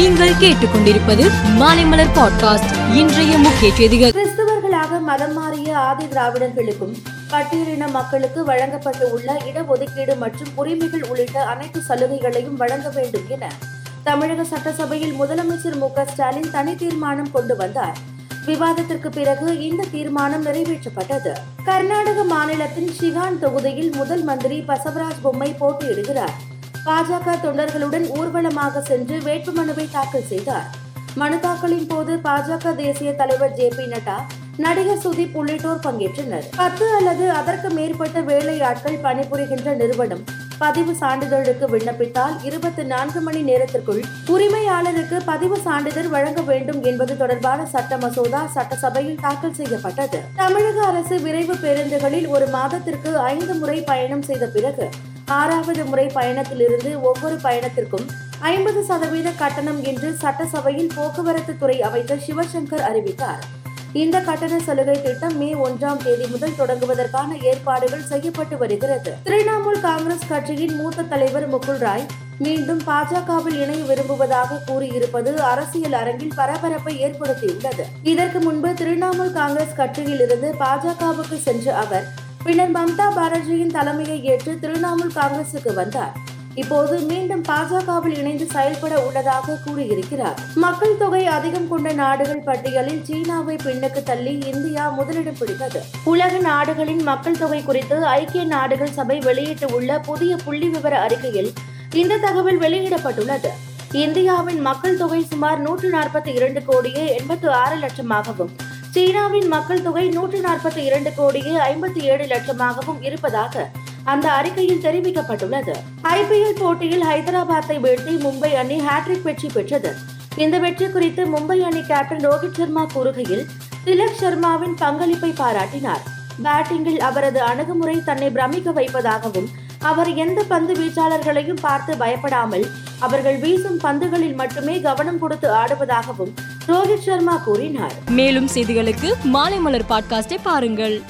நீங்கள் கேட்டுக்கொண்டிருப்பது மாலைமலர் பாட்காஸ்ட். இன்றைய முக்கிய செய்திகள். கிறிஸ்தவர்களாக மதம் மாறிய ஆதி திராவிடர்களுக்கும் பட்டியலின மக்களுக்கு வழங்கப்பட்டு உள்ள இடஒதுக்கீடு மற்றும் உரிமைகள் உள்ளிட்ட அனைத்து சலுகைகளையும் வழங்க வேண்டும் என தமிழக சட்டசபையில் முதலமைச்சர் மு ஸ்டாலின் தனி தீர்மானம் கொண்டு வந்தார். விவாதத்திற்கு பிறகு இந்த தீர்மானம் நிறைவேற்றப்பட்டது. கர்நாடக மாநிலத்தின் ஷிகான் தொகுதியில் முதல் மந்திரி பசவராஜ் பொம்மை போட்டியிடுகிறார். பாஜக தொண்டர்களுடன் ஊர்வலமாக சென்று வேட்புமனுவை தாக்கல் செய்தார். மனு தாக்கலின் போது பாஜக தேசிய தலைவர் ஜே பி நட்டா நடிகர் சுதீப் உள்ளிட்டோர் பங்கேற்றனர். பத்து அல்லது அதற்கு மேற்பட்ட வேலையாட்கள் பணிபுரிகின்ற நிறுவனம் பதிவு சான்றிதழுக்கு விண்ணப்பித்தால் இருபத்தி நான்கு மணி நேரத்திற்குள் உரிமையாளருக்கு பதிவு சான்றிதழ் வழங்க வேண்டும் என்பது தொடர்பான சட்ட மசோதா சட்டசபையில் தாக்கல் செய்யப்பட்டது. தமிழக அரசு விரைவு பேருந்துகளில் ஒரு மாதத்திற்கு ஐந்து முறை பயணம் செய்த பிறகு ஆறாவது முறை பயணத்திலிருந்து ஒவ்வொரு பயணத்திற்கும் ஐம்பது சதவீத கட்டணம் என்று சட்டசபையில் போக்குவரத்து துறை அமைச்சர் சிவசங்கர் அறிவித்தார். இந்த கட்டண சலுகை திட்டம் மே ஒன்றாம் தேதி முதல் தொடங்குவதற்கான ஏற்பாடுகள் செய்யப்பட்டு வருகிறது. திரிணாமுல் காங்கிரஸ் கட்சியின் மூத்த தலைவர் முகுல் ராய் மீண்டும் பாஜகவில் இணைய விரும்புவதாக கூறியிருப்பது அரசியல் அரங்கில் பரபரப்பை ஏற்படுத்தியுள்ளது. இதற்கு முன்பு திரிணாமுல் காங்கிரஸ் கட்சியிலிருந்து பாஜகவுக்கு சென்ற அவர் பின்னர் மம்தா பானர்ஜியின் தலைமையை ஏற்று திரிணாமுல் காங்கிரசுக்கு வந்தார். இப்போது மீண்டும் பாஜகவில் இணைந்து செயல்பட உள்ளதாக கூறியிருக்கிறார். மக்கள் தொகை அதிகம் கொண்ட நாடுகள் பட்டியலில் சீனாவை பின்னுக்கு தள்ளி இந்தியா முதலிடம் பிடித்தது. உலக நாடுகளின் மக்கள் தொகை குறித்து ஐக்கிய நாடுகள் சபை வெளியிட்டுள்ள புதிய புள்ளி விவர அறிக்கையில் இந்த தகவல் வெளியிடப்பட்டுள்ளது. இந்தியாவின் மக்கள் தொகை சுமார் நூற்று நாற்பத்தி இரண்டு கோடியே எண்பத்து ஆறு லட்சமாகவும் சீனாவின் மக்கள் தொகை நூற்று நாற்பத்தி இரண்டு கோடியே ஐம்பத்தி ஏழு லட்சமாகவும் இருப்பதாக அந்த அறிக்கையில் தெரிவிக்கப்பட்டுள்ளது. ஐபிஎல் போட்டியில் ஹைதராபாத்தை வீழ்த்தி மும்பை அணி ஹேட்ரிக் வெற்றி பெற்றது. இந்த வெற்றி குறித்து மும்பை அணி கேப்டன் ரோஹித் சர்மா கூறுகையில் திலக் சர்மாவின் பங்களிப்பை பாராட்டினார். பேட்டிங்கில் அவரது அணுகுமுறை தன்னை பிரமிக்க வைப்பதாகவும் அவர் எந்த பந்து வீச்சாளர்களையும் பார்த்து பயப்படாமல் அவர்கள் வீசும் பந்துகளில் மட்டுமே கவனம் கொடுத்து ஆடுவதாகவும் ரோஹித் சர்மா கூறினார். மேலும் செய்திகளுக்கு மாலை மலர் பாட்காஸ்டை பாருங்கள்.